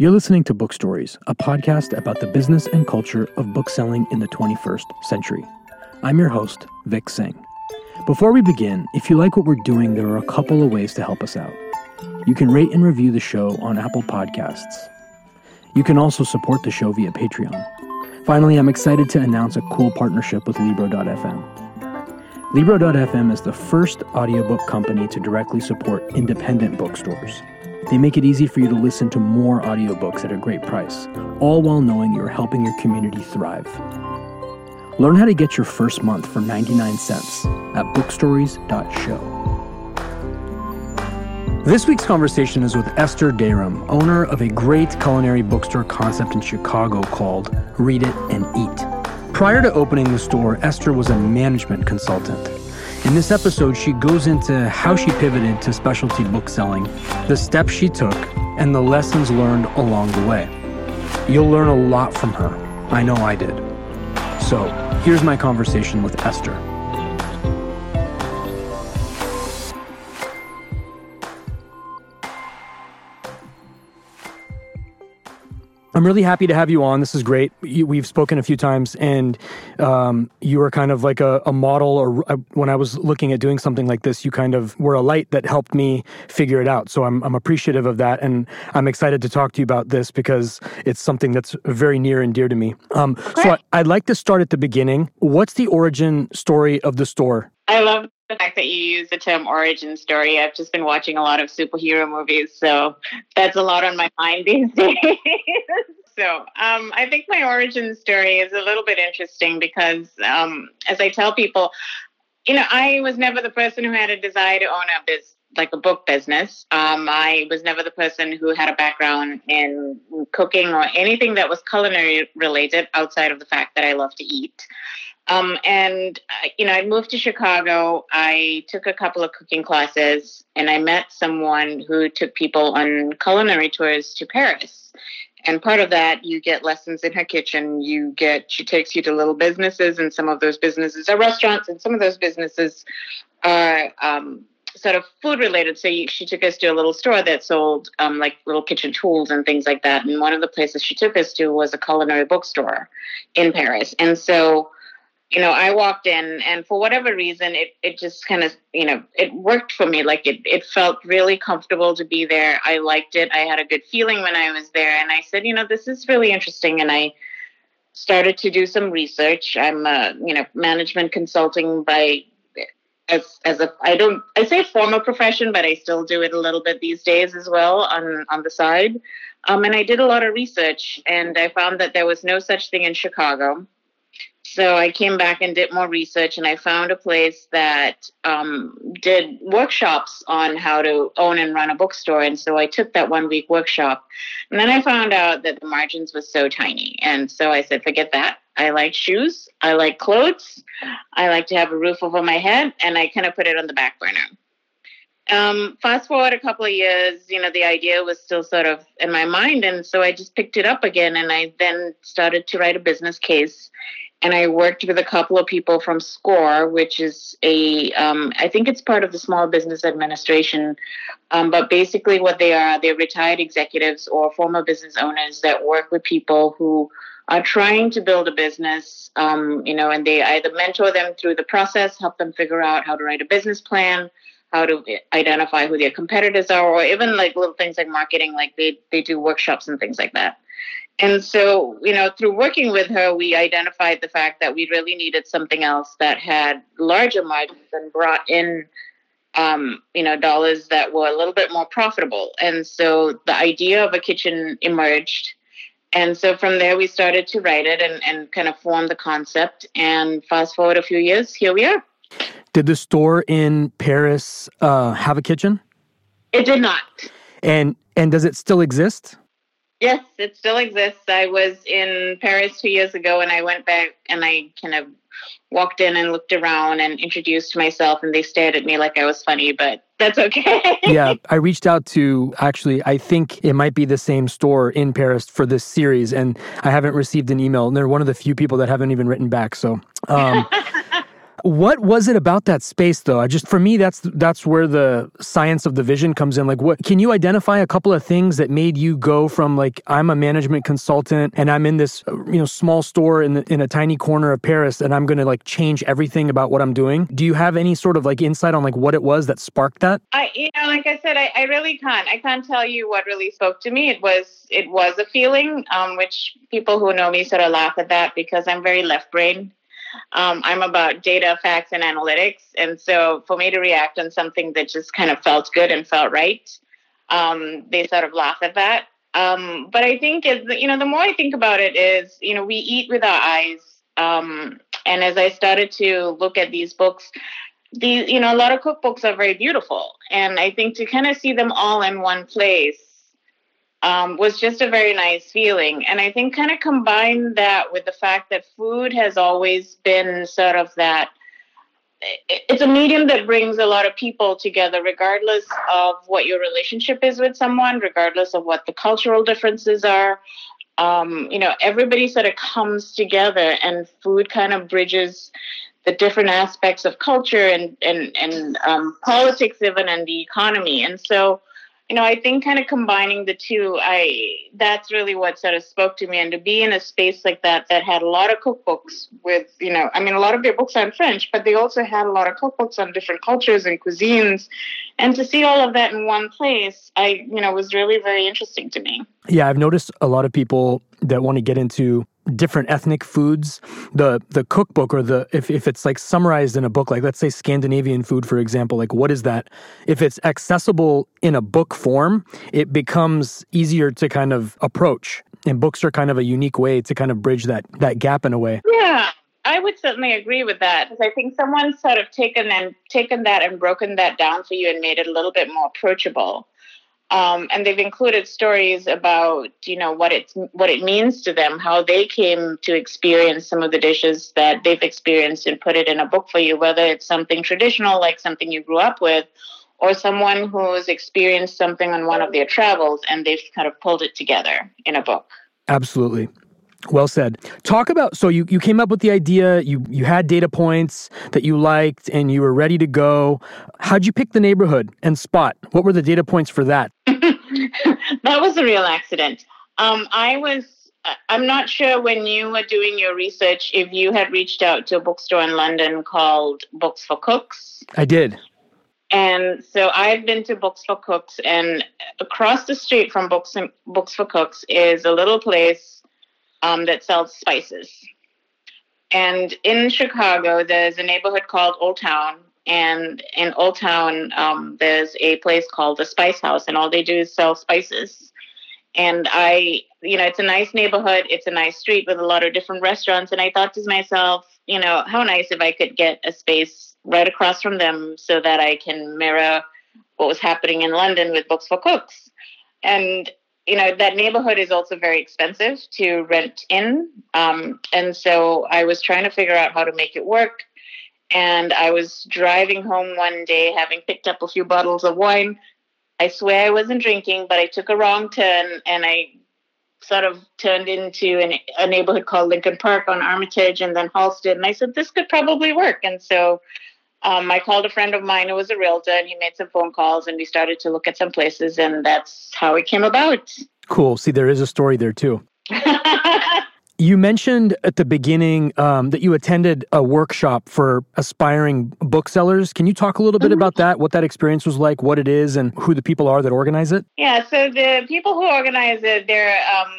You're listening to Book Stories, a podcast about the business and culture of bookselling in the 21st century. I'm your host, Vic Singh. Before we begin, if you like what we're doing, there are a couple of ways to help us out. You can rate and review the show on Apple Podcasts. You can also support the show via Patreon. Finally, I'm excited to announce a cool partnership with Libro.fm. Libro.fm is the first audiobook company to directly support independent bookstores. They make it easy for you to listen to more audiobooks at a great price, all while knowing you're helping your community thrive. Learn how to get your first month for 99 cents at bookstories.show. This week's conversation is with Esther Dairiam, owner of a great culinary bookstore concept in Chicago called Read It and Eat. Prior to opening the store, Esther was a management consultant. In this episode, she goes into how she pivoted to specialty book selling, the steps she took, and the lessons learned along the way. You'll learn a lot from her. I know I did. So, here's my conversation with Esther. I'm really happy to have you on. This is great. we've spoken a few times, and um, you were kind of like a, a model. Or uh, when I was looking at doing something like this, you kind of were a light that helped me figure it out. So I'm, I'm appreciative of that, and I'm excited to talk to you about this because it's something that's very near and dear to me. Um, so I, I'd like to start at the beginning. What's the origin story of the store? I love the fact that you use the term origin story. I've just been watching a lot of superhero movies, so that's a lot on my mind these days. so um, I think my origin story is a little bit interesting because, um, as I tell people, you know, I was never the person who had a desire to own a business like a book business. Um, I was never the person who had a background in cooking or anything that was culinary related outside of the fact that I love to eat. Um, and, uh, you know, I moved to Chicago. I took a couple of cooking classes and I met someone who took people on culinary tours to Paris. And part of that, you get lessons in her kitchen. You get, she takes you to little businesses, and some of those businesses are restaurants, and some of those businesses are um, sort of food related. So she took us to a little store that sold um, like little kitchen tools and things like that. And one of the places she took us to was a culinary bookstore in Paris. And so you know, I walked in and for whatever reason, it, it just kind of, you know, it worked for me. Like it, it felt really comfortable to be there. I liked it. I had a good feeling when I was there. And I said, you know, this is really interesting. And I started to do some research. I'm a, you know, management consulting by as as a I don't I say former profession, but I still do it a little bit these days as well on on the side. Um, and I did a lot of research, and I found that there was no such thing in Chicago. So I came back and did more research, and I found a place that um, did workshops on how to own and run a bookstore. And so I took that one week workshop, and then I found out that the margins were so tiny. And so I said, forget that. I like shoes. I like clothes. I like to have a roof over my head, and I kind of put it on the back burner. Um, fast forward a couple of years, you know, the idea was still sort of in my mind. And so I just picked it up again and I then started to write a business case and I worked with a couple of people from SCORE, which is a, um, I think it's part of the Small Business Administration. Um, but basically, what they are, they're retired executives or former business owners that work with people who are trying to build a business, um, you know, and they either mentor them through the process, help them figure out how to write a business plan, how to identify who their competitors are, or even like little things like marketing, like they, they do workshops and things like that. And so, you know, through working with her, we identified the fact that we really needed something else that had larger margins and brought in, um, you know, dollars that were a little bit more profitable. And so the idea of a kitchen emerged. And so from there, we started to write it and, and kind of form the concept. And fast forward a few years, here we are. Did the store in Paris uh, have a kitchen? It did not. And and does it still exist? Yes, it still exists. I was in Paris two years ago and I went back and I kind of walked in and looked around and introduced myself and they stared at me like I was funny, but that's okay. yeah, I reached out to actually, I think it might be the same store in Paris for this series and I haven't received an email. And they're one of the few people that haven't even written back. So, um, What was it about that space though? I just for me that's that's where the science of the vision comes in. Like what can you identify a couple of things that made you go from like I'm a management consultant and I'm in this you know small store in the, in a tiny corner of Paris and I'm going to like change everything about what I'm doing? Do you have any sort of like insight on like what it was that sparked that? I you know like I said I, I really can't. I can't tell you what really spoke to me. It was it was a feeling um, which people who know me sort of laugh at that because I'm very left brain um, I'm about data, facts, and analytics. And so for me to react on something that just kind of felt good and felt right, um, they sort of laugh at that. Um, but I think, as, you know, the more I think about it is, you know, we eat with our eyes. Um, and as I started to look at these books, these, you know, a lot of cookbooks are very beautiful. And I think to kind of see them all in one place um, was just a very nice feeling. And I think kind of combine that with the fact that food has always been sort of that it's a medium that brings a lot of people together, regardless of what your relationship is with someone, regardless of what the cultural differences are. Um, you know, everybody sort of comes together, and food kind of bridges the different aspects of culture and and and um, politics, even and the economy. And so, you know, I think kind of combining the two, I that's really what sort of spoke to me. And to be in a space like that that had a lot of cookbooks with, you know, I mean, a lot of their books are in French, but they also had a lot of cookbooks on different cultures and cuisines. And to see all of that in one place, I, you know, was really very interesting to me. Yeah, I've noticed a lot of people that want to get into different ethnic foods. The the cookbook or the if, if it's like summarized in a book like let's say scandinavian food for example like what is that? If it's accessible in a book form it becomes easier to kind of approach. And books are kind of a unique way to kind of bridge that that gap in a way. Yeah I would certainly agree with that because I think someone's sort of taken and taken that and broken that down for you and made it a little bit more approachable. Um, and they've included stories about you know what it what it means to them, how they came to experience some of the dishes that they've experienced, and put it in a book for you. Whether it's something traditional, like something you grew up with, or someone who's experienced something on one of their travels, and they've kind of pulled it together in a book. Absolutely. Well said. Talk about so you, you came up with the idea, you you had data points that you liked and you were ready to go. How'd you pick the neighborhood and spot? What were the data points for that? that was a real accident. Um, I was I'm not sure when you were doing your research if you had reached out to a bookstore in London called Books for Cooks. I did. And so I've been to Books for Cooks, and across the street from Books and, Books for Cooks is a little place um, that sells spices. And in Chicago, there's a neighborhood called Old Town. And in Old Town, um, there's a place called the Spice House, and all they do is sell spices. And I, you know, it's a nice neighborhood. It's a nice street with a lot of different restaurants. And I thought to myself, you know, how nice if I could get a space right across from them so that I can mirror what was happening in London with Books for Cooks. And you know that neighborhood is also very expensive to rent in. Um, and so i was trying to figure out how to make it work. And i was driving home one day having picked up a few bottles of wine. I swear i wasn't drinking but i took a wrong turn and i sort of turned into an, a neighborhood called lincoln park on armitage and then halsted. And i said this could probably work. And so um, I called a friend of mine who was a realtor and he made some phone calls and we started to look at some places and that's how it came about. Cool. See, there is a story there too. you mentioned at the beginning um, that you attended a workshop for aspiring booksellers. Can you talk a little bit mm-hmm. about that, what that experience was like, what it is, and who the people are that organize it? Yeah, so the people who organize it, they're um,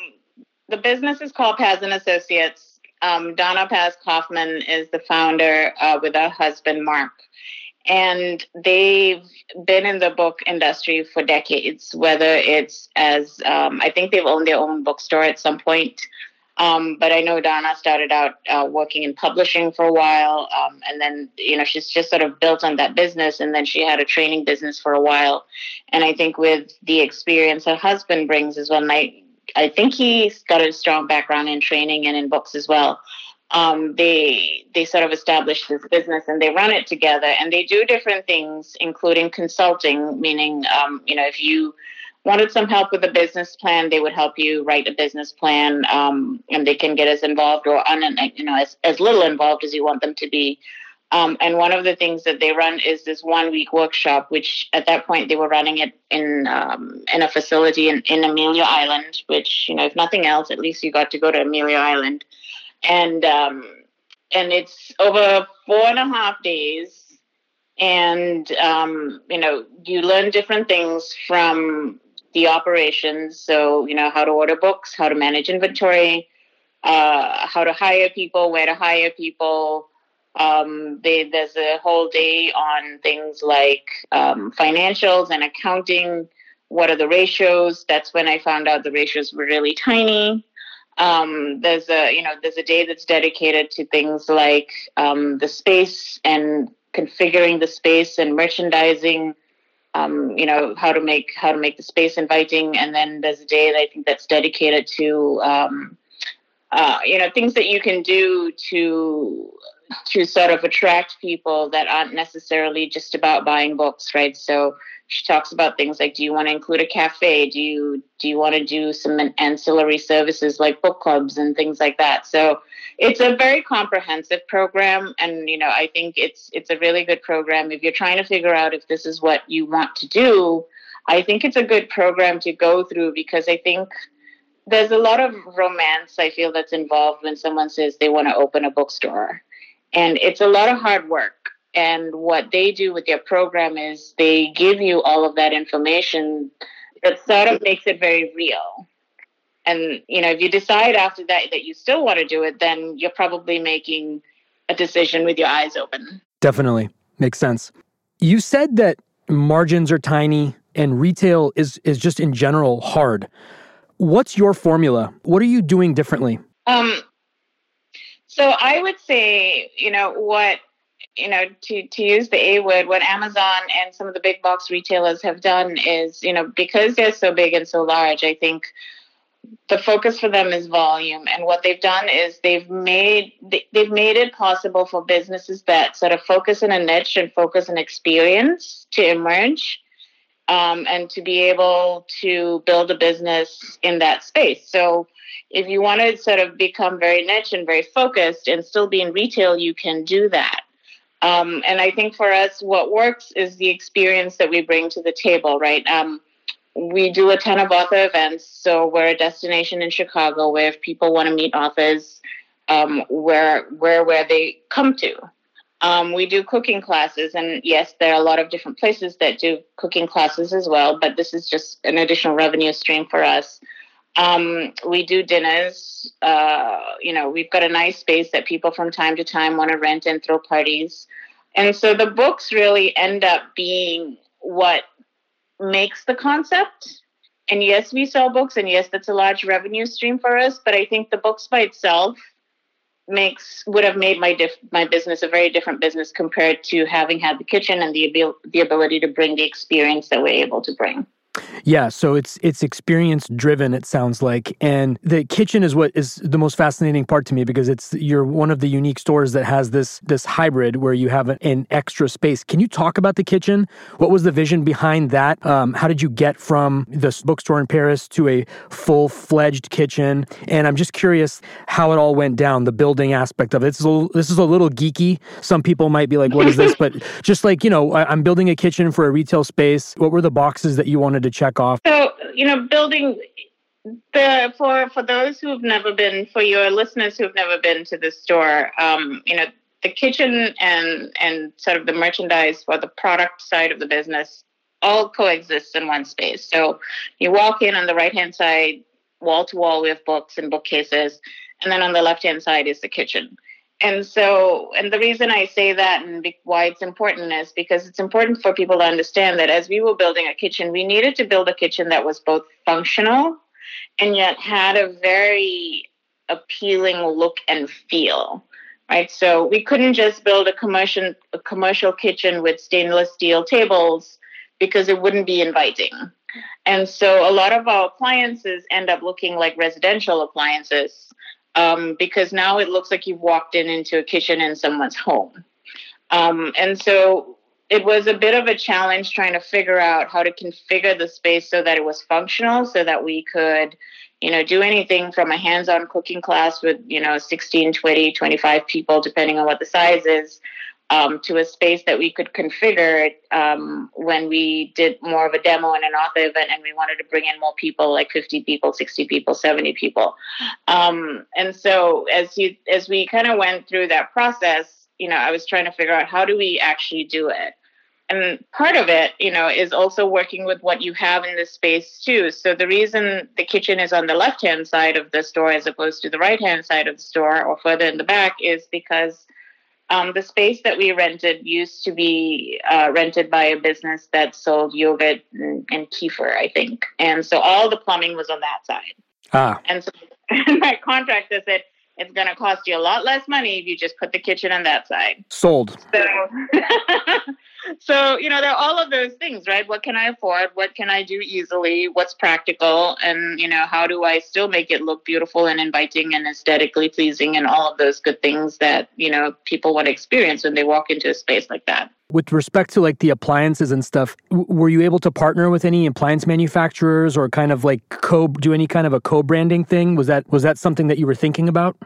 the business is called Paz and Associates um, Donna Paz Kaufman is the founder uh, with her husband, Mark. And they've been in the book industry for decades, whether it's as, um, I think they've owned their own bookstore at some point. Um, but I know Donna started out uh, working in publishing for a while. Um, and then, you know, she's just sort of built on that business. And then she had a training business for a while. And I think with the experience her husband brings as well, and I think he's got a strong background in training and in books as well. Um, they they sort of established this business and they run it together and they do different things, including consulting. Meaning, um, you know, if you wanted some help with a business plan, they would help you write a business plan, um, and they can get as involved or un, you know as as little involved as you want them to be. Um, and one of the things that they run is this one week workshop, which at that point they were running it in um, in a facility in, in Amelia Island, which, you know, if nothing else, at least you got to go to Amelia Island. And um, and it's over four and a half days. And, um, you know, you learn different things from the operations. So, you know, how to order books, how to manage inventory, uh, how to hire people, where to hire people, um, they, there's a whole day on things like um, financials and accounting. What are the ratios? That's when I found out the ratios were really tiny. Um, there's a you know there's a day that's dedicated to things like um, the space and configuring the space and merchandising. Um, you know how to make how to make the space inviting, and then there's a day that I think that's dedicated to um, uh, you know things that you can do to to sort of attract people that aren't necessarily just about buying books, right? So she talks about things like do you want to include a cafe? Do you do you want to do some ancillary services like book clubs and things like that? So it's a very comprehensive program and you know i think it's it's a really good program. If you're trying to figure out if this is what you want to do i think it's a good program to go through because i think there's a lot of romance i feel that's involved when someone says they want to open a bookstore and it's a lot of hard work. And what they do with their program is they give you all of that information that sort of makes it very real. And you know, if you decide after that that you still want to do it, then you're probably making a decision with your eyes open. Definitely. Makes sense. You said that margins are tiny and retail is is just in general hard. What's your formula? What are you doing differently? Um, so I would say, you know, what you know, to, to use the A word, what Amazon and some of the big box retailers have done is, you know, because they're so big and so large, I think the focus for them is volume. And what they've done is they've made they've made it possible for businesses that sort of focus in a niche and focus on experience to emerge. Um, and to be able to build a business in that space. So if you want to sort of become very niche and very focused and still be in retail, you can do that. Um, and I think for us, what works is the experience that we bring to the table, right? Um, we do a ton of author events. So we're a destination in Chicago where if people want to meet authors, um, where, where, where they come to. Um, we do cooking classes, and yes, there are a lot of different places that do cooking classes as well, but this is just an additional revenue stream for us. Um, we do dinners. Uh, you know, we've got a nice space that people from time to time want to rent and throw parties. And so the books really end up being what makes the concept. And yes, we sell books, and yes, that's a large revenue stream for us. But I think the books by itself makes would have made my diff, my business a very different business compared to having had the kitchen and the abil- the ability to bring the experience that we're able to bring. Yeah, so it's it's experience driven. It sounds like, and the kitchen is what is the most fascinating part to me because it's you're one of the unique stores that has this this hybrid where you have an extra space. Can you talk about the kitchen? What was the vision behind that? Um, how did you get from this bookstore in Paris to a full fledged kitchen? And I'm just curious how it all went down. The building aspect of it. This is a, this is a little geeky. Some people might be like, "What is this?" but just like you know, I, I'm building a kitchen for a retail space. What were the boxes that you wanted to check off? So, you know, building the for for those who have never been, for your listeners who have never been to the store, um, you know, the kitchen and and sort of the merchandise for the product side of the business all coexists in one space. So you walk in on the right hand side, wall to wall, we have books and bookcases, and then on the left hand side is the kitchen. And so, and the reason I say that and why it's important is because it's important for people to understand that as we were building a kitchen, we needed to build a kitchen that was both functional and yet had a very appealing look and feel. Right. So we couldn't just build a commercial a commercial kitchen with stainless steel tables because it wouldn't be inviting. And so a lot of our appliances end up looking like residential appliances um, because now it looks like you've walked in into a kitchen in someone's home. Um, and so it was a bit of a challenge trying to figure out how to configure the space so that it was functional, so that we could, you know, do anything from a hands-on cooking class with, you know, 16, 20, 25 people, depending on what the size is, um, to a space that we could configure um, when we did more of a demo and an author event and we wanted to bring in more people like 50 people 60 people 70 people. Um, and so as you as we kind of went through that process you know i was trying to figure out how do we actually do it. And part of it you know is also working with what you have in this space too. So the reason the kitchen is on the left hand side of the store as opposed to the right hand side of the store or further in the back is because um, the space that we rented used to be uh, rented by a business that sold yogurt and, and, kefir, I think. And so all the plumbing was on that side. Ah. And so my contractor said, it's going to cost you a lot less money if you just put the kitchen on that side. Sold. So, so you know, there are all of those things, right? What can I afford? What can I do easily? What's practical? And you know, how do I still make it look beautiful and inviting and aesthetically pleasing and all of those good things that you know people want to experience when they walk into a space like that. With respect to like the appliances and stuff, were you able to partner with any appliance manufacturers or kind of like co do any kind of a co-branding thing? Was that was that something that you were thinking about?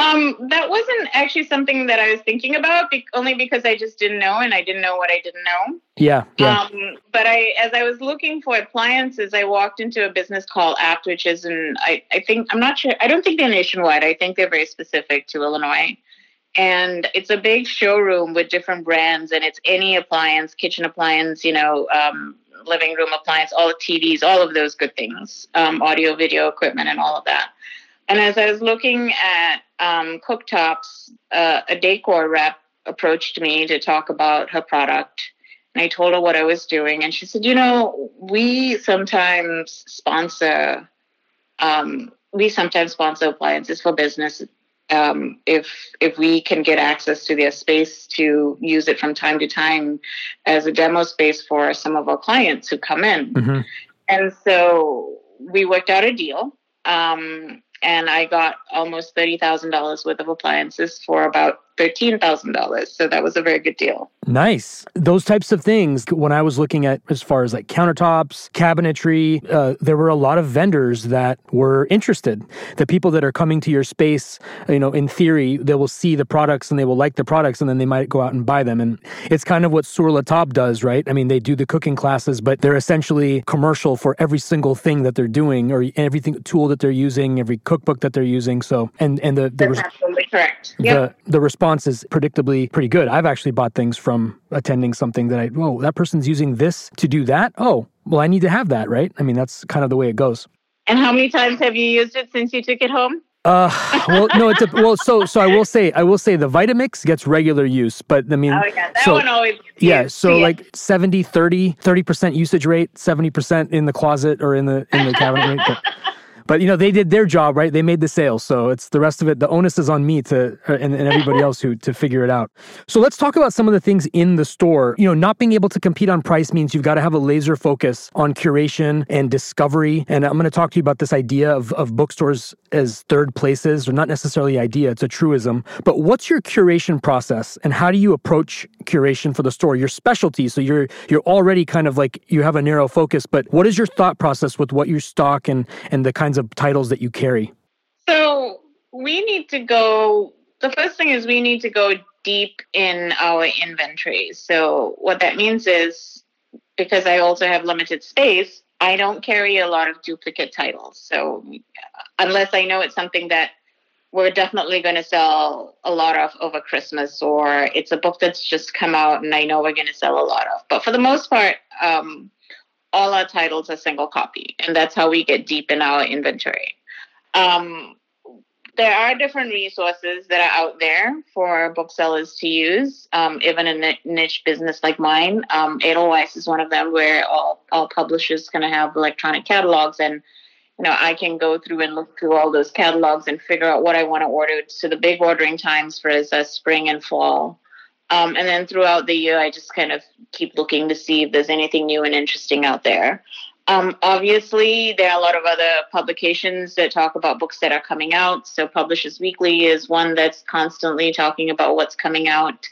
Um, that wasn't actually something that I was thinking about, be- only because I just didn't know, and I didn't know what I didn't know. Yeah, yeah. Um, but I, as I was looking for appliances, I walked into a business called Abt, which is in, I, I think, I'm not sure, I don't think they're nationwide. I think they're very specific to Illinois. And it's a big showroom with different brands, and it's any appliance, kitchen appliance, you know, um, living room appliance, all the TVs, all of those good things, um, audio, video equipment, and all of that. And as I was looking at um, cooktops, uh, a Dacor rep approached me to talk about her product. And I told her what I was doing. And she said, You know, we sometimes sponsor, um, we sometimes sponsor appliances for business. Um, if if we can get access to their space to use it from time to time as a demo space for some of our clients who come in, mm-hmm. and so we worked out a deal. Um, and I got almost thirty thousand dollars worth of appliances for about $13,000. So that was a very good deal. Nice. Those types of things, when I was looking at as far as like countertops, cabinetry, uh, there were a lot of vendors that were interested. The people that are coming to your space, you know, in theory, they will see the products and they will like the products and then they might go out and buy them. And it's kind of what Sur La Table does, right? I mean, they do the cooking classes, but they're essentially commercial for every single thing that they're doing or everything tool that they're using, every cookbook that they're using. So, and, and the, the, That's absolutely correct. Yep. the, the response response is predictably pretty good. I've actually bought things from attending something that I, whoa, that person's using this to do that. Oh, well, I need to have that, right? I mean, that's kind of the way it goes. And how many times have you used it since you took it home? Uh, well, no, it's a, well, so so I will say I will say the Vitamix gets regular use, but I mean, oh yeah, that so, one always. Yeah, so like 70, 30, 30 percent usage rate, seventy percent in the closet or in the in the cabinet rate. But, but you know, they did their job, right? They made the sale, so it's the rest of it. The onus is on me to uh, and, and everybody else who to figure it out. So let's talk about some of the things in the store. You know, not being able to compete on price means you've got to have a laser focus on curation and discovery. And I'm going to talk to you about this idea of of bookstores as third places, or not necessarily idea. It's a truism. But what's your curation process, and how do you approach curation for the store? Your specialty. So you're you're already kind of like you have a narrow focus, but what is your thought process with what you stock and and the kinds of of titles that you carry? So we need to go. The first thing is we need to go deep in our inventory. So what that means is because I also have limited space, I don't carry a lot of duplicate titles. So unless I know it's something that we're definitely going to sell a lot of over Christmas, or it's a book that's just come out and I know we're going to sell a lot of. But for the most part, um, all our titles are single copy, and that's how we get deep in our inventory. Um, there are different resources that are out there for booksellers to use, um, even in a niche business like mine. Um, Edelweiss is one of them where all, all publishers to have electronic catalogs and you know, I can go through and look through all those catalogs and figure out what I want to order. So the big ordering times for is uh, spring and fall um, and then throughout the year, I just kind of keep looking to see if there's anything new and interesting out there. Um, obviously, there are a lot of other publications that talk about books that are coming out. So, Publishers Weekly is one that's constantly talking about what's coming out.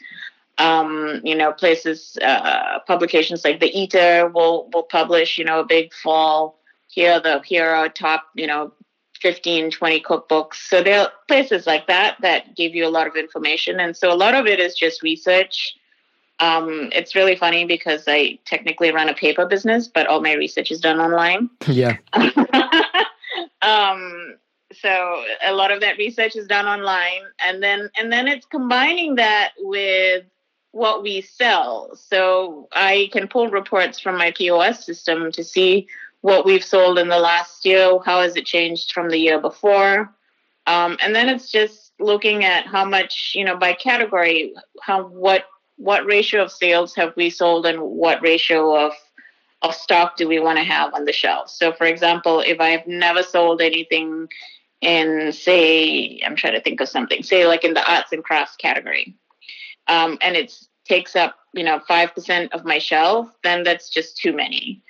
Um, you know, places, uh, publications like the Eater will will publish, you know, a big fall. Here, the here are top, you know, 15, 20 cookbooks. So there are places like that that give you a lot of information. And so a lot of it is just research. Um, it's really funny because I technically run a paper business, but all my research is done online. Yeah. um, so a lot of that research is done online, and then and then it's combining that with what we sell. So I can pull reports from my POS system to see what we've sold in the last year, how has it changed from the year before, um, and then it's just looking at how much you know by category, how what what ratio of sales have we sold and what ratio of of stock do we want to have on the shelf. So, for example, if I've never sold anything in, say, I'm trying to think of something, say, like in the arts and crafts category, um, and it takes up, you know, 5% of my shelf, then that's just too many.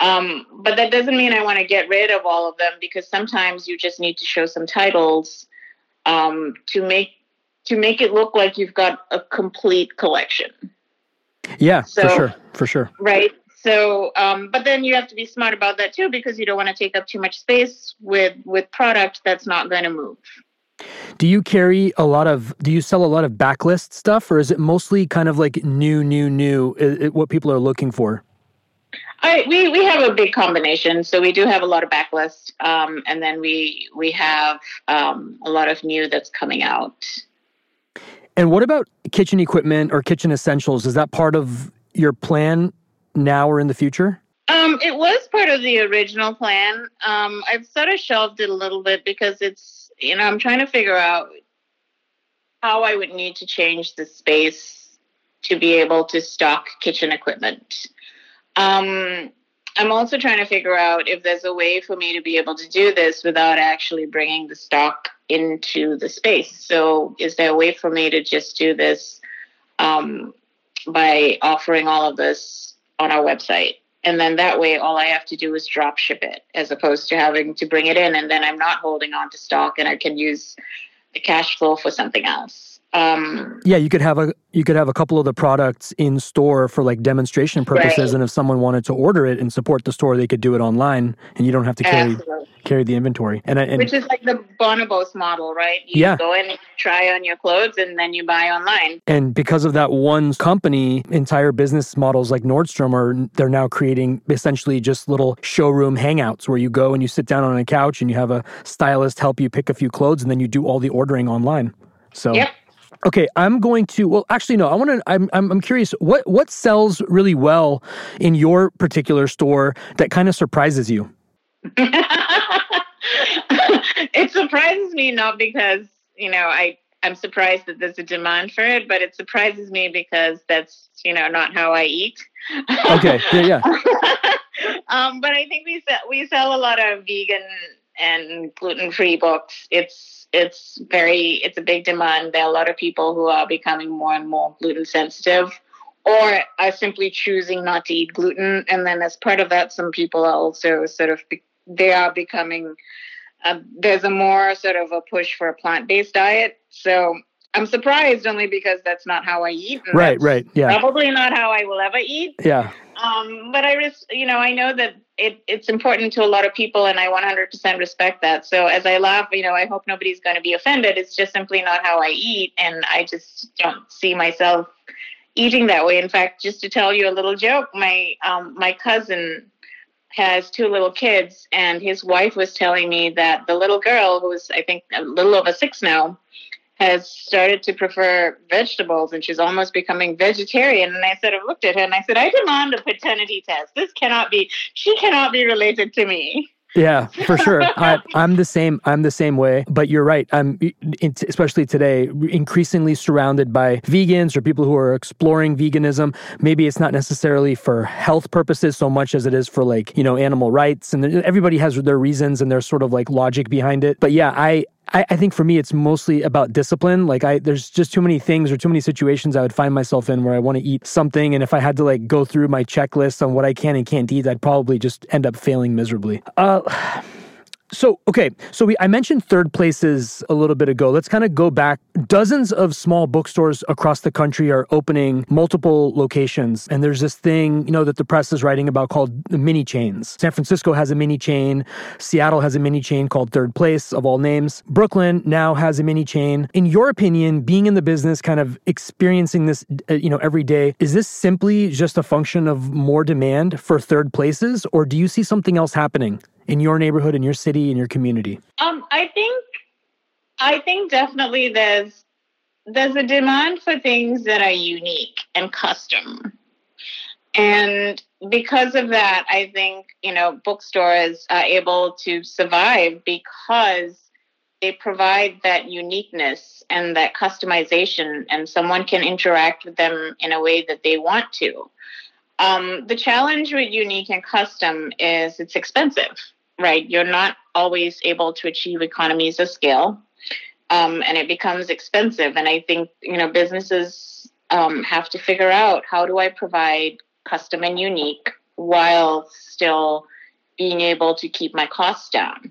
Um, but that doesn't mean I want to get rid of all of them because sometimes you just need to show some titles um, to make to make it look like you've got a complete collection. Yeah, so, for sure, for sure. Right. So, um, but then you have to be smart about that too because you don't want to take up too much space with with product that's not going to move. Do you carry a lot of? Do you sell a lot of backlist stuff, or is it mostly kind of like new, new, new? It, what people are looking for? I, we we have a big combination. So we do have a lot of backlist, um, and then we we have um, a lot of new that's coming out. And what about kitchen equipment or kitchen essentials? Is that part of your plan now or in the future? Um, it was part of the original plan. Um, I've sort of shelved it a little bit because it's, you know, I'm trying to figure out how I would need to change the space to be able to stock kitchen equipment. Um, I'm also trying to figure out if there's a way for me to be able to do this without actually bringing the stock into the space. So, is there a way for me to just do this um, by offering all of this on our website? And then that way, all I have to do is drop ship it as opposed to having to bring it in. And then I'm not holding on to stock and I can use the cash flow for something else. Um, yeah, you could have a you could have a couple of the products in store for like demonstration purposes, right. and if someone wanted to order it and support the store, they could do it online, and you don't have to carry Absolutely. carry the inventory. And, and which is like the Bonobos model, right? You yeah. go in, try on your clothes, and then you buy online. And because of that one company, entire business models like Nordstrom are they're now creating essentially just little showroom hangouts where you go and you sit down on a couch and you have a stylist help you pick a few clothes, and then you do all the ordering online. So. Yep. Okay, I'm going to. Well, actually, no. I want to. I'm, I'm. I'm curious. What what sells really well in your particular store that kind of surprises you? it surprises me not because you know I I'm surprised that there's a demand for it, but it surprises me because that's you know not how I eat. okay. Yeah. Yeah. um, but I think we sell we sell a lot of vegan and gluten free books. It's it's very it's a big demand. There are a lot of people who are becoming more and more gluten sensitive or are simply choosing not to eat gluten. And then as part of that, some people are also sort of they are becoming uh, there's a more sort of a push for a plant based diet. So I'm surprised only because that's not how I eat. Right, right, yeah. Probably not how I will ever eat. Yeah. Um, but I, res- you know, I know that it, it's important to a lot of people, and I 100% respect that. So as I laugh, you know, I hope nobody's going to be offended. It's just simply not how I eat, and I just don't see myself eating that way. In fact, just to tell you a little joke, my um, my cousin has two little kids, and his wife was telling me that the little girl, who's I think a little over six now, has started to prefer vegetables and she's almost becoming vegetarian. And I sort of looked at her and I said, I demand a paternity test. This cannot be, she cannot be related to me. Yeah, for sure. I, am the same. I'm the same way. But you're right. I'm especially today increasingly surrounded by vegans or people who are exploring veganism. Maybe it's not necessarily for health purposes so much as it is for like you know animal rights, and everybody has their reasons and their sort of like logic behind it. But yeah, I I, I, think for me it's mostly about discipline. Like i there's just too many things or too many situations i would find myself in where i want to eat something and if i had to like go through my checklist on what i can and can't eat i'd probably just end up failing miserably. Uh So, okay, so we I mentioned third places a little bit ago. Let's kind of go back. Dozens of small bookstores across the country are opening multiple locations, and there's this thing, you know, that the press is writing about called the mini chains. San Francisco has a mini chain, Seattle has a mini chain called Third Place of all names. Brooklyn now has a mini chain. In your opinion, being in the business, kind of experiencing this, uh, you know, every day, is this simply just a function of more demand for third places, or do you see something else happening? In your neighborhood, in your city, in your community? Um, I think, I think definitely there's there's a demand for things that are unique and custom, and because of that, I think you know bookstores are able to survive because they provide that uniqueness and that customization, and someone can interact with them in a way that they want to. Um, the challenge with unique and custom is it's expensive right? You're not always able to achieve economies of scale, um, and it becomes expensive. And I think you know businesses um, have to figure out how do I provide custom and unique while still being able to keep my costs down.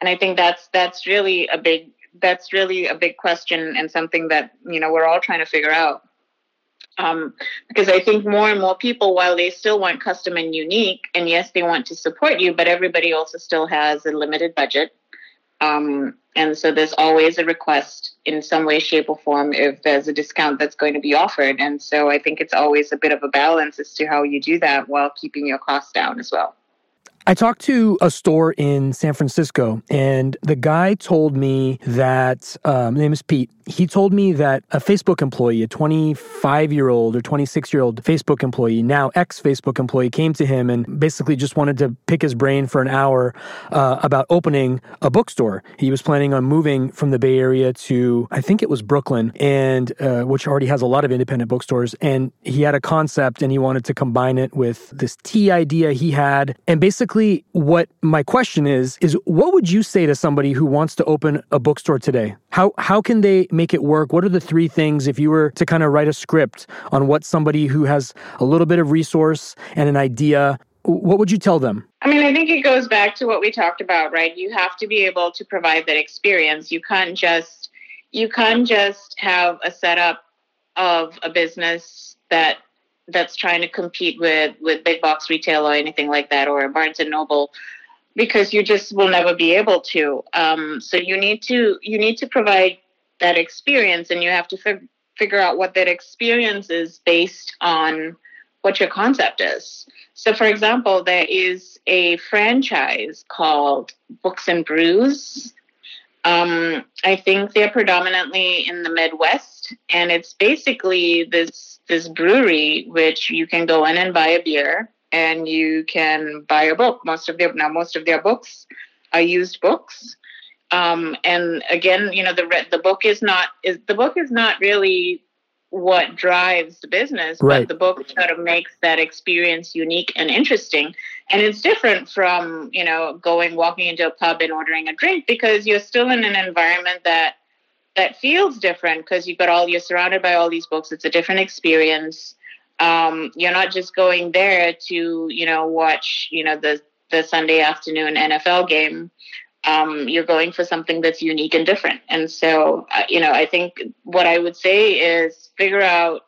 And I think that's that's really a big that's really a big question and something that you know we're all trying to figure out. Um, because I think more and more people, while they still want custom and unique, and yes, they want to support you, but everybody also still has a limited budget. Um, and so there's always a request in some way, shape, or form if there's a discount that's going to be offered. And so I think it's always a bit of a balance as to how you do that while keeping your costs down as well. I talked to a store in San Francisco, and the guy told me that, um, name is Pete, he told me that a Facebook employee, a 25 year old or 26 year old Facebook employee, now ex Facebook employee, came to him and basically just wanted to pick his brain for an hour uh, about opening a bookstore. He was planning on moving from the Bay Area to, I think it was Brooklyn, and uh, which already has a lot of independent bookstores. And he had a concept and he wanted to combine it with this tea idea he had. And basically, what my question is, is what would you say to somebody who wants to open a bookstore today? How, how can they make it work? What are the three things if you were to kind of write a script on what somebody who has a little bit of resource and an idea, what would you tell them? I mean, I think it goes back to what we talked about, right? You have to be able to provide that experience. You can't just you can't just have a setup of a business that that's trying to compete with with big box retail or anything like that or Barnes and Noble because you just will never be able to. Um, so you need to you need to provide that experience and you have to fig- figure out what that experience is based on what your concept is. So, for example, there is a franchise called Books and Brews. Um, I think they're predominantly in the Midwest, and it's basically this this brewery which you can go in and buy a beer, and you can buy a book. Most of their now most of their books are used books, um, and again, you know, the the book is not is the book is not really what drives the business, right. but the book sort of makes that experience unique and interesting. And it's different from you know going walking into a pub and ordering a drink because you're still in an environment that that feels different because you've got all you're surrounded by all these books. It's a different experience. Um, you're not just going there to you know watch you know the the Sunday afternoon NFL game um, you're going for something that's unique and different. And so, uh, you know, I think what I would say is figure out,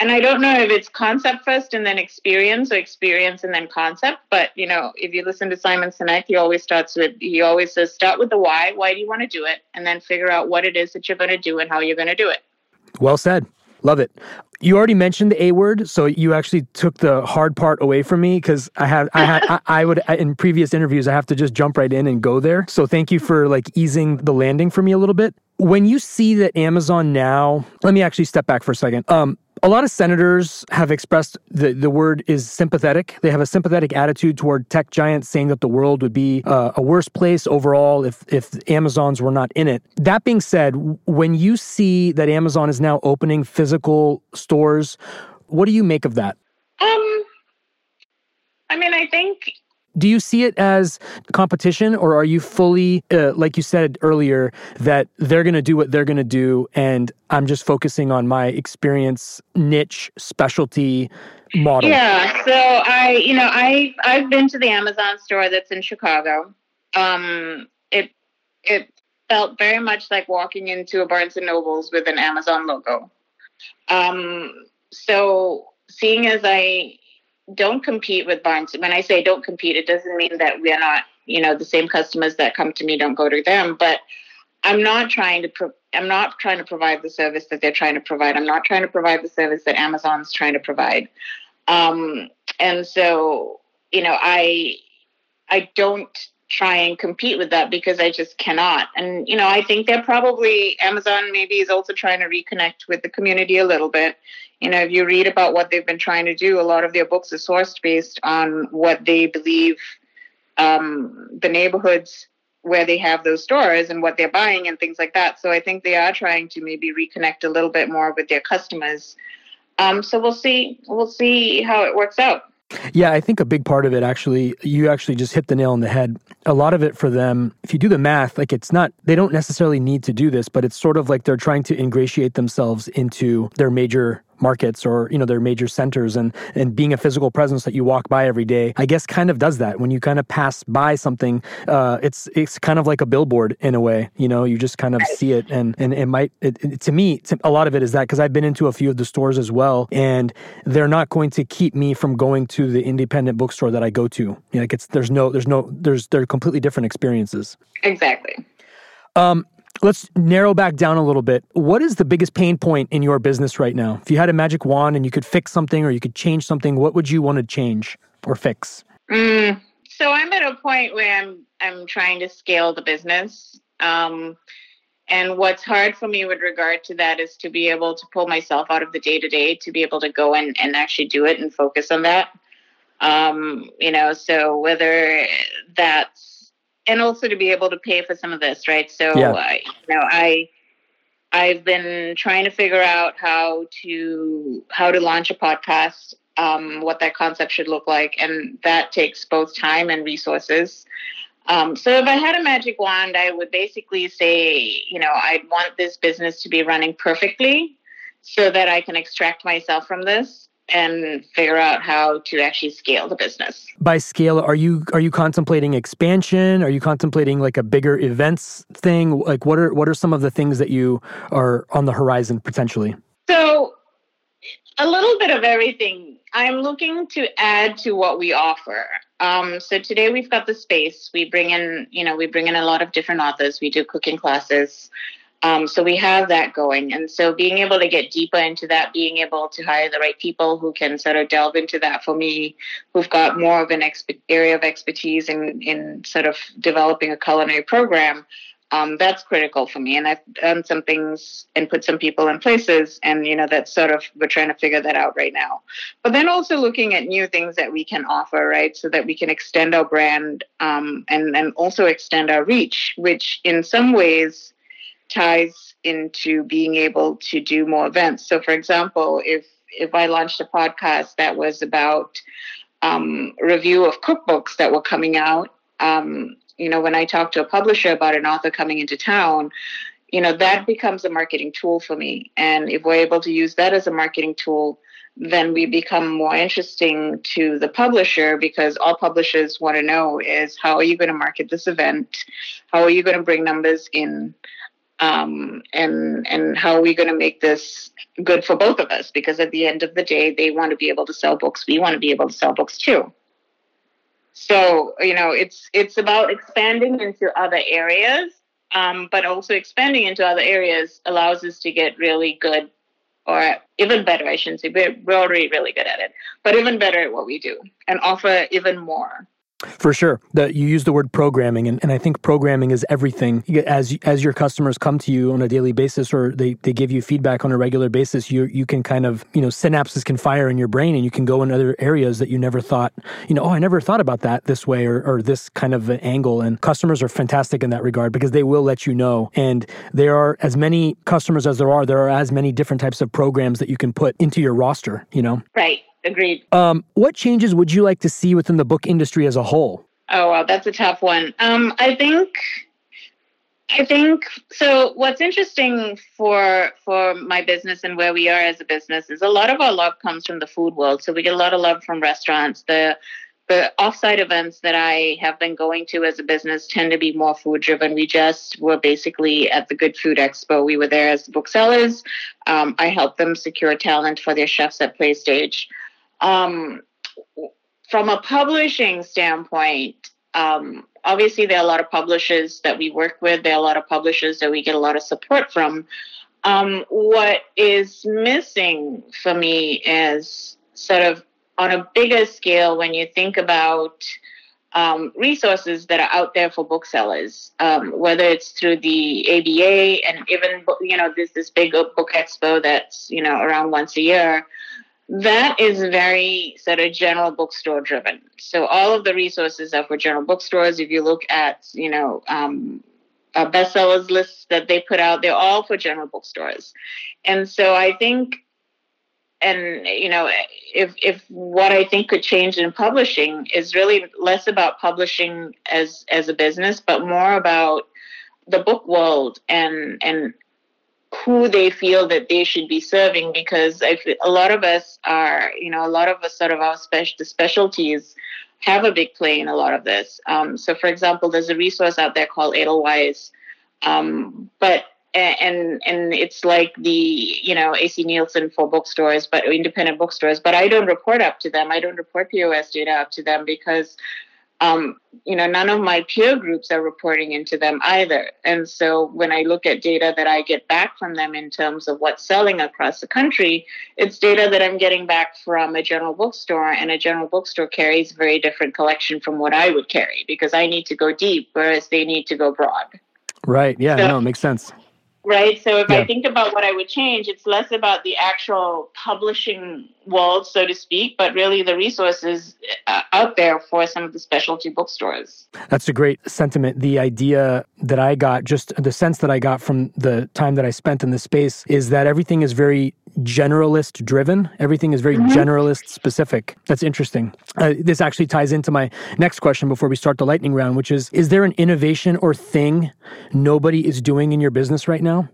and I don't know if it's concept first and then experience or experience and then concept, but, you know, if you listen to Simon Sinek, he always starts with, he always says, start with the why. Why do you want to do it? And then figure out what it is that you're going to do and how you're going to do it. Well said. Love it. You already mentioned the A word, so you actually took the hard part away from me because I have, I had, I, I would in previous interviews I have to just jump right in and go there. So thank you for like easing the landing for me a little bit. When you see that Amazon now, let me actually step back for a second. Um, a lot of senators have expressed the, the word is sympathetic. They have a sympathetic attitude toward tech giants, saying that the world would be uh, a worse place overall if, if Amazons were not in it. That being said, when you see that Amazon is now opening physical stores, what do you make of that? Um, I mean, I think do you see it as competition or are you fully uh, like you said earlier that they're going to do what they're going to do and i'm just focusing on my experience niche specialty model yeah so i you know i i've been to the amazon store that's in chicago um, it it felt very much like walking into a Barnes and Nobles with an Amazon logo. Um, so seeing as I don't compete with Barnes, when I say don't compete, it doesn't mean that we're not, you know, the same customers that come to me don't go to them, but I'm not trying to pro- I'm not trying to provide the service that they're trying to provide. I'm not trying to provide the service that Amazon's trying to provide. Um, and so, you know, I I don't try and compete with that because I just cannot. And you know, I think they're probably Amazon maybe is also trying to reconnect with the community a little bit. You know, if you read about what they've been trying to do, a lot of their books are sourced based on what they believe um, the neighborhoods where they have those stores and what they're buying and things like that. So I think they are trying to maybe reconnect a little bit more with their customers. Um, so we'll see. We'll see how it works out. Yeah, I think a big part of it actually, you actually just hit the nail on the head. A lot of it for them, if you do the math, like it's not, they don't necessarily need to do this, but it's sort of like they're trying to ingratiate themselves into their major markets or you know their major centers and and being a physical presence that you walk by every day i guess kind of does that. When you kind of pass by something uh, it's it's kind of like a billboard in a way you know you just kind of see it and and it might it, it, to me to, a lot of it is that because i've been into a few of the stores as well and they're not going to keep me from going to the independent bookstore that i go to. You know, like it's there's no there's no there's they're completely different experiences. Exactly. Um let's narrow back down a little bit. What is the biggest pain point in your business right now? If you had a magic wand and you could fix something or you could change something, what would you want to change or fix? Mm, so I'm at a point where I'm I'm trying to scale the business. Um, and what's hard for me with regard to that is to be able to pull myself out of the day to day, to be able to go and, and actually do it and focus on that. Um, you know, so whether that's and also to be able to pay for some of this, right? So, yeah. uh, you know, I I've been trying to figure out how to how to launch a podcast, um, what that concept should look like, and that takes both time and resources. Um, so, if I had a magic wand, I would basically say, you know, I'd want this business to be running perfectly, so that I can extract myself from this and figure out how to actually scale the business. By scale, are you are you contemplating expansion? Are you contemplating like a bigger events thing? Like what are what are some of the things that you are on the horizon potentially? So a little bit of everything. I'm looking to add to what we offer. Um, so today we've got the space. We bring in, you know, we bring in a lot of different authors. We do cooking classes. Um, so we have that going. And so being able to get deeper into that, being able to hire the right people who can sort of delve into that for me, who've got more of an exp- area of expertise in, in sort of developing a culinary program, um, that's critical for me. And I've done some things and put some people in places. And, you know, that's sort of, we're trying to figure that out right now. But then also looking at new things that we can offer, right? So that we can extend our brand um, and, and also extend our reach, which in some ways, ties into being able to do more events. So, for example, if if I launched a podcast that was about um, review of cookbooks that were coming out, um, you know, when I talk to a publisher about an author coming into town, you know, that becomes a marketing tool for me. And if we're able to use that as a marketing tool, then we become more interesting to the publisher because all publishers want to know is how are you going to market this event? How are you going to bring numbers in? Um, and and how are we going to make this good for both of us? Because at the end of the day, they want to be able to sell books. We want to be able to sell books too. So you know, it's it's about expanding into other areas, um, but also expanding into other areas allows us to get really good, or even better. I shouldn't say we're, we're already really good at it, but even better at what we do and offer even more. For sure. The, you use the word programming, and, and I think programming is everything. As as your customers come to you on a daily basis or they, they give you feedback on a regular basis, you you can kind of, you know, synapses can fire in your brain and you can go in other areas that you never thought, you know, oh, I never thought about that this way or, or this kind of an angle. And customers are fantastic in that regard because they will let you know. And there are as many customers as there are, there are as many different types of programs that you can put into your roster, you know? Right. Agreed. Um, what changes would you like to see within the book industry as a whole? Oh wow, that's a tough one. Um, I think, I think so. What's interesting for for my business and where we are as a business is a lot of our love comes from the food world. So we get a lot of love from restaurants. The the offsite events that I have been going to as a business tend to be more food driven. We just were basically at the Good Food Expo. We were there as booksellers. Um, I helped them secure talent for their chefs at PlayStage. Um, from a publishing standpoint, um, obviously there are a lot of publishers that we work with. There are a lot of publishers that we get a lot of support from. Um, what is missing for me is sort of on a bigger scale when you think about um, resources that are out there for booksellers, um, whether it's through the ABA and even you know this this big book expo that's you know around once a year. That is very sort of general bookstore driven. So all of the resources are for general bookstores. If you look at you know um, bestsellers lists that they put out, they're all for general bookstores. And so I think and you know if if what i think could change in publishing is really less about publishing as as a business but more about the book world and and who they feel that they should be serving because a lot of us are you know a lot of us sort of our special the specialties have a big play in a lot of this um, so for example there's a resource out there called edelweiss um, but and and it's like the you know AC Nielsen for bookstores, but independent bookstores. But I don't report up to them. I don't report POS data up to them because um, you know none of my peer groups are reporting into them either. And so when I look at data that I get back from them in terms of what's selling across the country, it's data that I'm getting back from a general bookstore, and a general bookstore carries a very different collection from what I would carry because I need to go deep, whereas they need to go broad. Right. Yeah. So, no, it makes sense right? So if yeah. I think about what I would change, it's less about the actual publishing world, so to speak, but really the resources uh, out there for some of the specialty bookstores. That's a great sentiment. The idea that I got, just the sense that I got from the time that I spent in this space, is that everything is very generalist driven. Everything is very mm-hmm. generalist specific. That's interesting. Uh, this actually ties into my next question before we start the lightning round, which is Is there an innovation or thing nobody is doing in your business right now?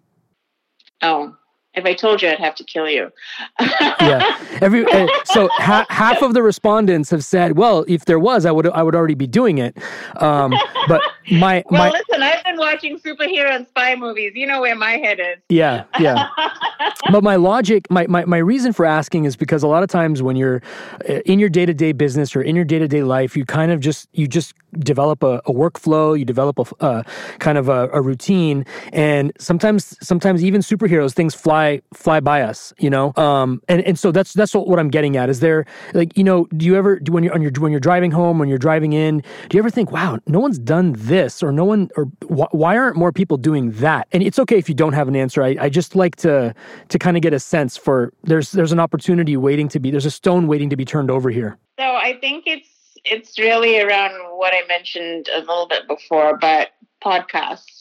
Oh, if I told you, I'd have to kill you. yeah. Every uh, so ha- half of the respondents have said, "Well, if there was, I would I would already be doing it." Um, but my well, my, listen, I've been watching superhero and spy movies. You know where my head is. Yeah, yeah. but my logic, my, my my reason for asking is because a lot of times when you're uh, in your day to day business or in your day to day life, you kind of just you just develop a, a workflow, you develop a uh, kind of a, a routine, and sometimes sometimes even superheroes things fly fly fly by us, you know. Um, and and so that's that's what, I'm getting at. Is there like you know, do you ever do when you're on your when you're driving home, when you're driving in, do you ever think, wow, no one's done this, or no one, or wh- why aren't more people doing that? And it's okay if you don't have an answer. I, I just like to to kind of get a sense for there's there's an opportunity waiting to be there's a stone waiting to be turned over here. So I think it's it's really around what I mentioned a little bit before, but podcasts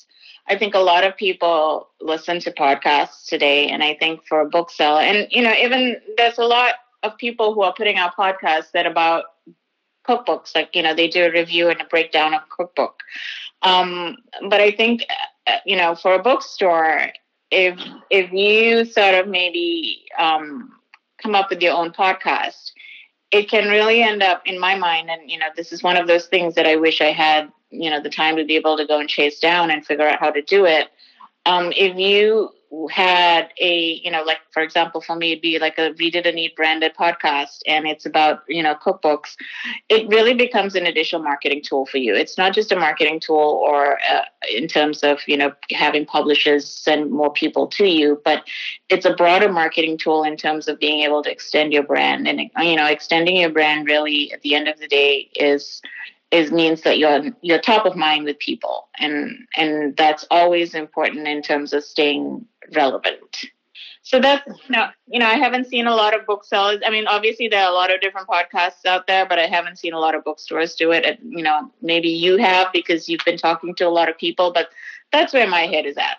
I think a lot of people listen to podcasts today, and I think for a bookseller, and you know, even there's a lot of people who are putting out podcasts that about cookbooks, like you know, they do a review and a breakdown of cookbook. Um, but I think, uh, you know, for a bookstore, if if you sort of maybe um, come up with your own podcast, it can really end up, in my mind, and you know, this is one of those things that I wish I had you know the time to be able to go and chase down and figure out how to do it. Um, if you had a you know like for example for me it'd be like a Read it and Eat branded podcast and it's about you know cookbooks. It really becomes an additional marketing tool for you. It's not just a marketing tool or uh, in terms of you know having publishers send more people to you but it's a broader marketing tool in terms of being able to extend your brand. And you know extending your brand really at the end of the day is is means that you're you're top of mind with people and and that's always important in terms of staying relevant so that's you know, you know i haven't seen a lot of booksellers i mean obviously there are a lot of different podcasts out there but i haven't seen a lot of bookstores do it and, you know maybe you have because you've been talking to a lot of people but that's where my head is at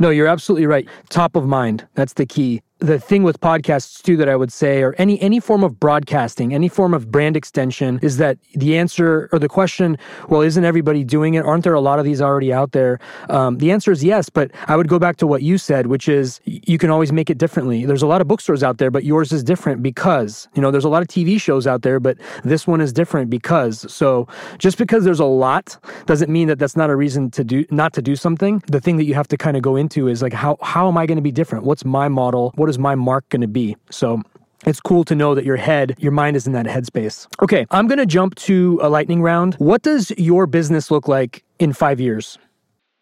no, you're absolutely right. Top of mind. That's the key. The thing with podcasts too that I would say, or any any form of broadcasting, any form of brand extension, is that the answer or the question, well, isn't everybody doing it? Aren't there a lot of these already out there? Um, the answer is yes, but I would go back to what you said, which is you can always make it differently. There's a lot of bookstores out there, but yours is different because you know there's a lot of TV shows out there, but this one is different because. So just because there's a lot doesn't mean that that's not a reason to do not to do something. The thing that you have to kind of go into is like how how am I going to be different? What's my model? What is my mark going to be? So it's cool to know that your head, your mind is in that headspace. Okay, I'm going to jump to a lightning round. What does your business look like in five years?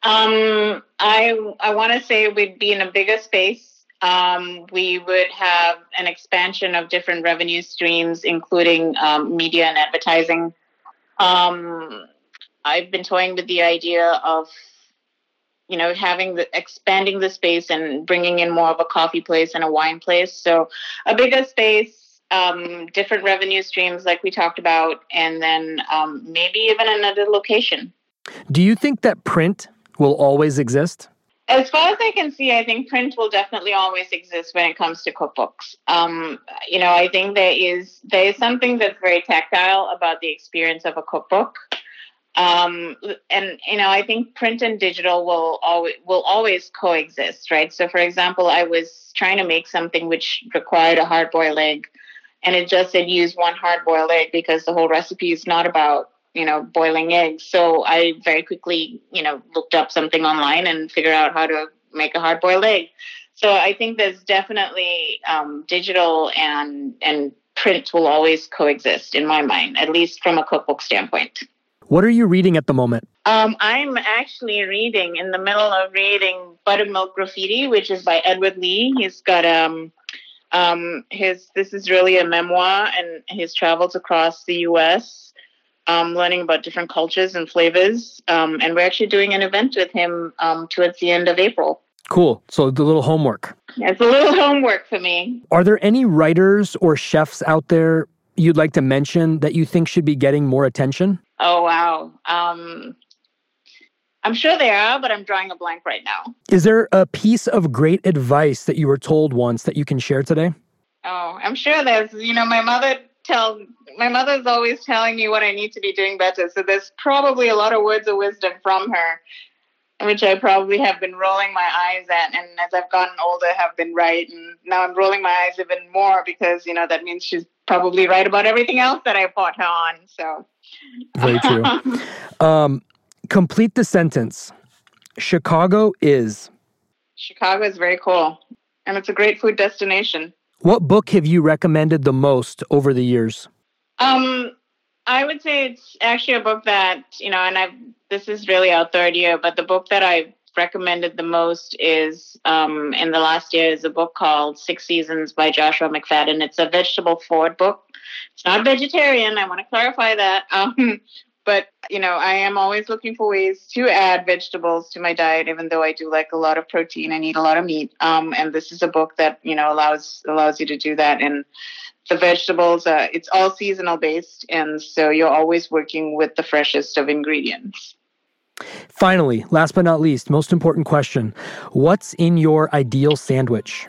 Um, I I want to say we'd be in a bigger space. Um, we would have an expansion of different revenue streams, including um, media and advertising. Um, I've been toying with the idea of you know having the expanding the space and bringing in more of a coffee place and a wine place. So a bigger space um, different revenue streams like we talked about and then um, maybe even another location. Do you think that print will always exist? As far as I can see, I think print will definitely always exist when it comes to cookbooks. Um, you know, I think there is there is something that's very tactile about the experience of a cookbook um, and you know i think print and digital will always will always coexist right? So for example i was trying to make something which required a hard boiled egg and it just said use one hard boiled egg because the whole recipe is not about you know boiling eggs. So i very quickly you know looked up something online and figured out how to make a hard boiled egg. So i think there's definitely um, digital and and print will always coexist in my mind at least from a cookbook standpoint what are you reading at the moment? Um, I'm actually reading in the middle of reading Buttermilk Graffiti, which is by Edward Lee. He's got um, um, his this is really a memoir, and his travels across the U.S. Um, learning about different cultures and flavors. Um, and we're actually doing an event with him um, towards the end of April. Cool. So the little homework. It's a little homework for me. Are there any writers or chefs out there you'd like to mention that you think should be getting more attention? Oh wow. Um, I'm sure they are, but I'm drawing a blank right now. Is there a piece of great advice that you were told once that you can share today? Oh, I'm sure there's. You know, my mother tells. My mother's always telling me what I need to be doing better. So there's probably a lot of words of wisdom from her, which I probably have been rolling my eyes at, and as I've gotten older, have been right. And now I'm rolling my eyes even more because you know that means she's probably right about everything else that I fought her on. So very true. um, complete the sentence. Chicago is. Chicago is very cool, and it's a great food destination. What book have you recommended the most over the years? Um, I would say it's actually a book that you know, and I've this is really our third year, but the book that I recommended the most is um, in the last year is a book called Six Seasons by Joshua McFadden. It's a vegetable forward book. It's not vegetarian. I want to clarify that. Um, but you know, I am always looking for ways to add vegetables to my diet, even though I do like a lot of protein and eat a lot of meat. Um, and this is a book that you know allows allows you to do that. And the vegetables, uh, it's all seasonal based, and so you're always working with the freshest of ingredients. Finally, last but not least, most important question What's in your ideal sandwich?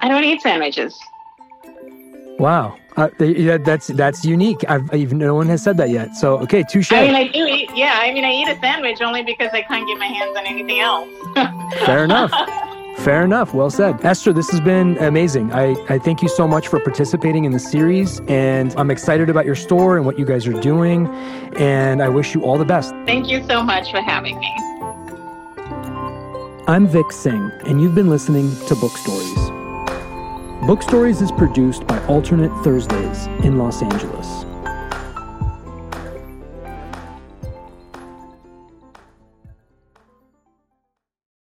I don't eat sandwiches. Wow, uh, yeah, that's that's unique. I've, even no one has said that yet. So okay, touche. I mean, I do eat. Yeah, I mean, I eat a sandwich only because I can't get my hands on anything else. Fair enough. Fair enough. Well said. Esther, this has been amazing. I, I thank you so much for participating in the series, and I'm excited about your store and what you guys are doing, and I wish you all the best. Thank you so much for having me. I'm Vic Singh, and you've been listening to Book Stories. Book Stories is produced by Alternate Thursdays in Los Angeles.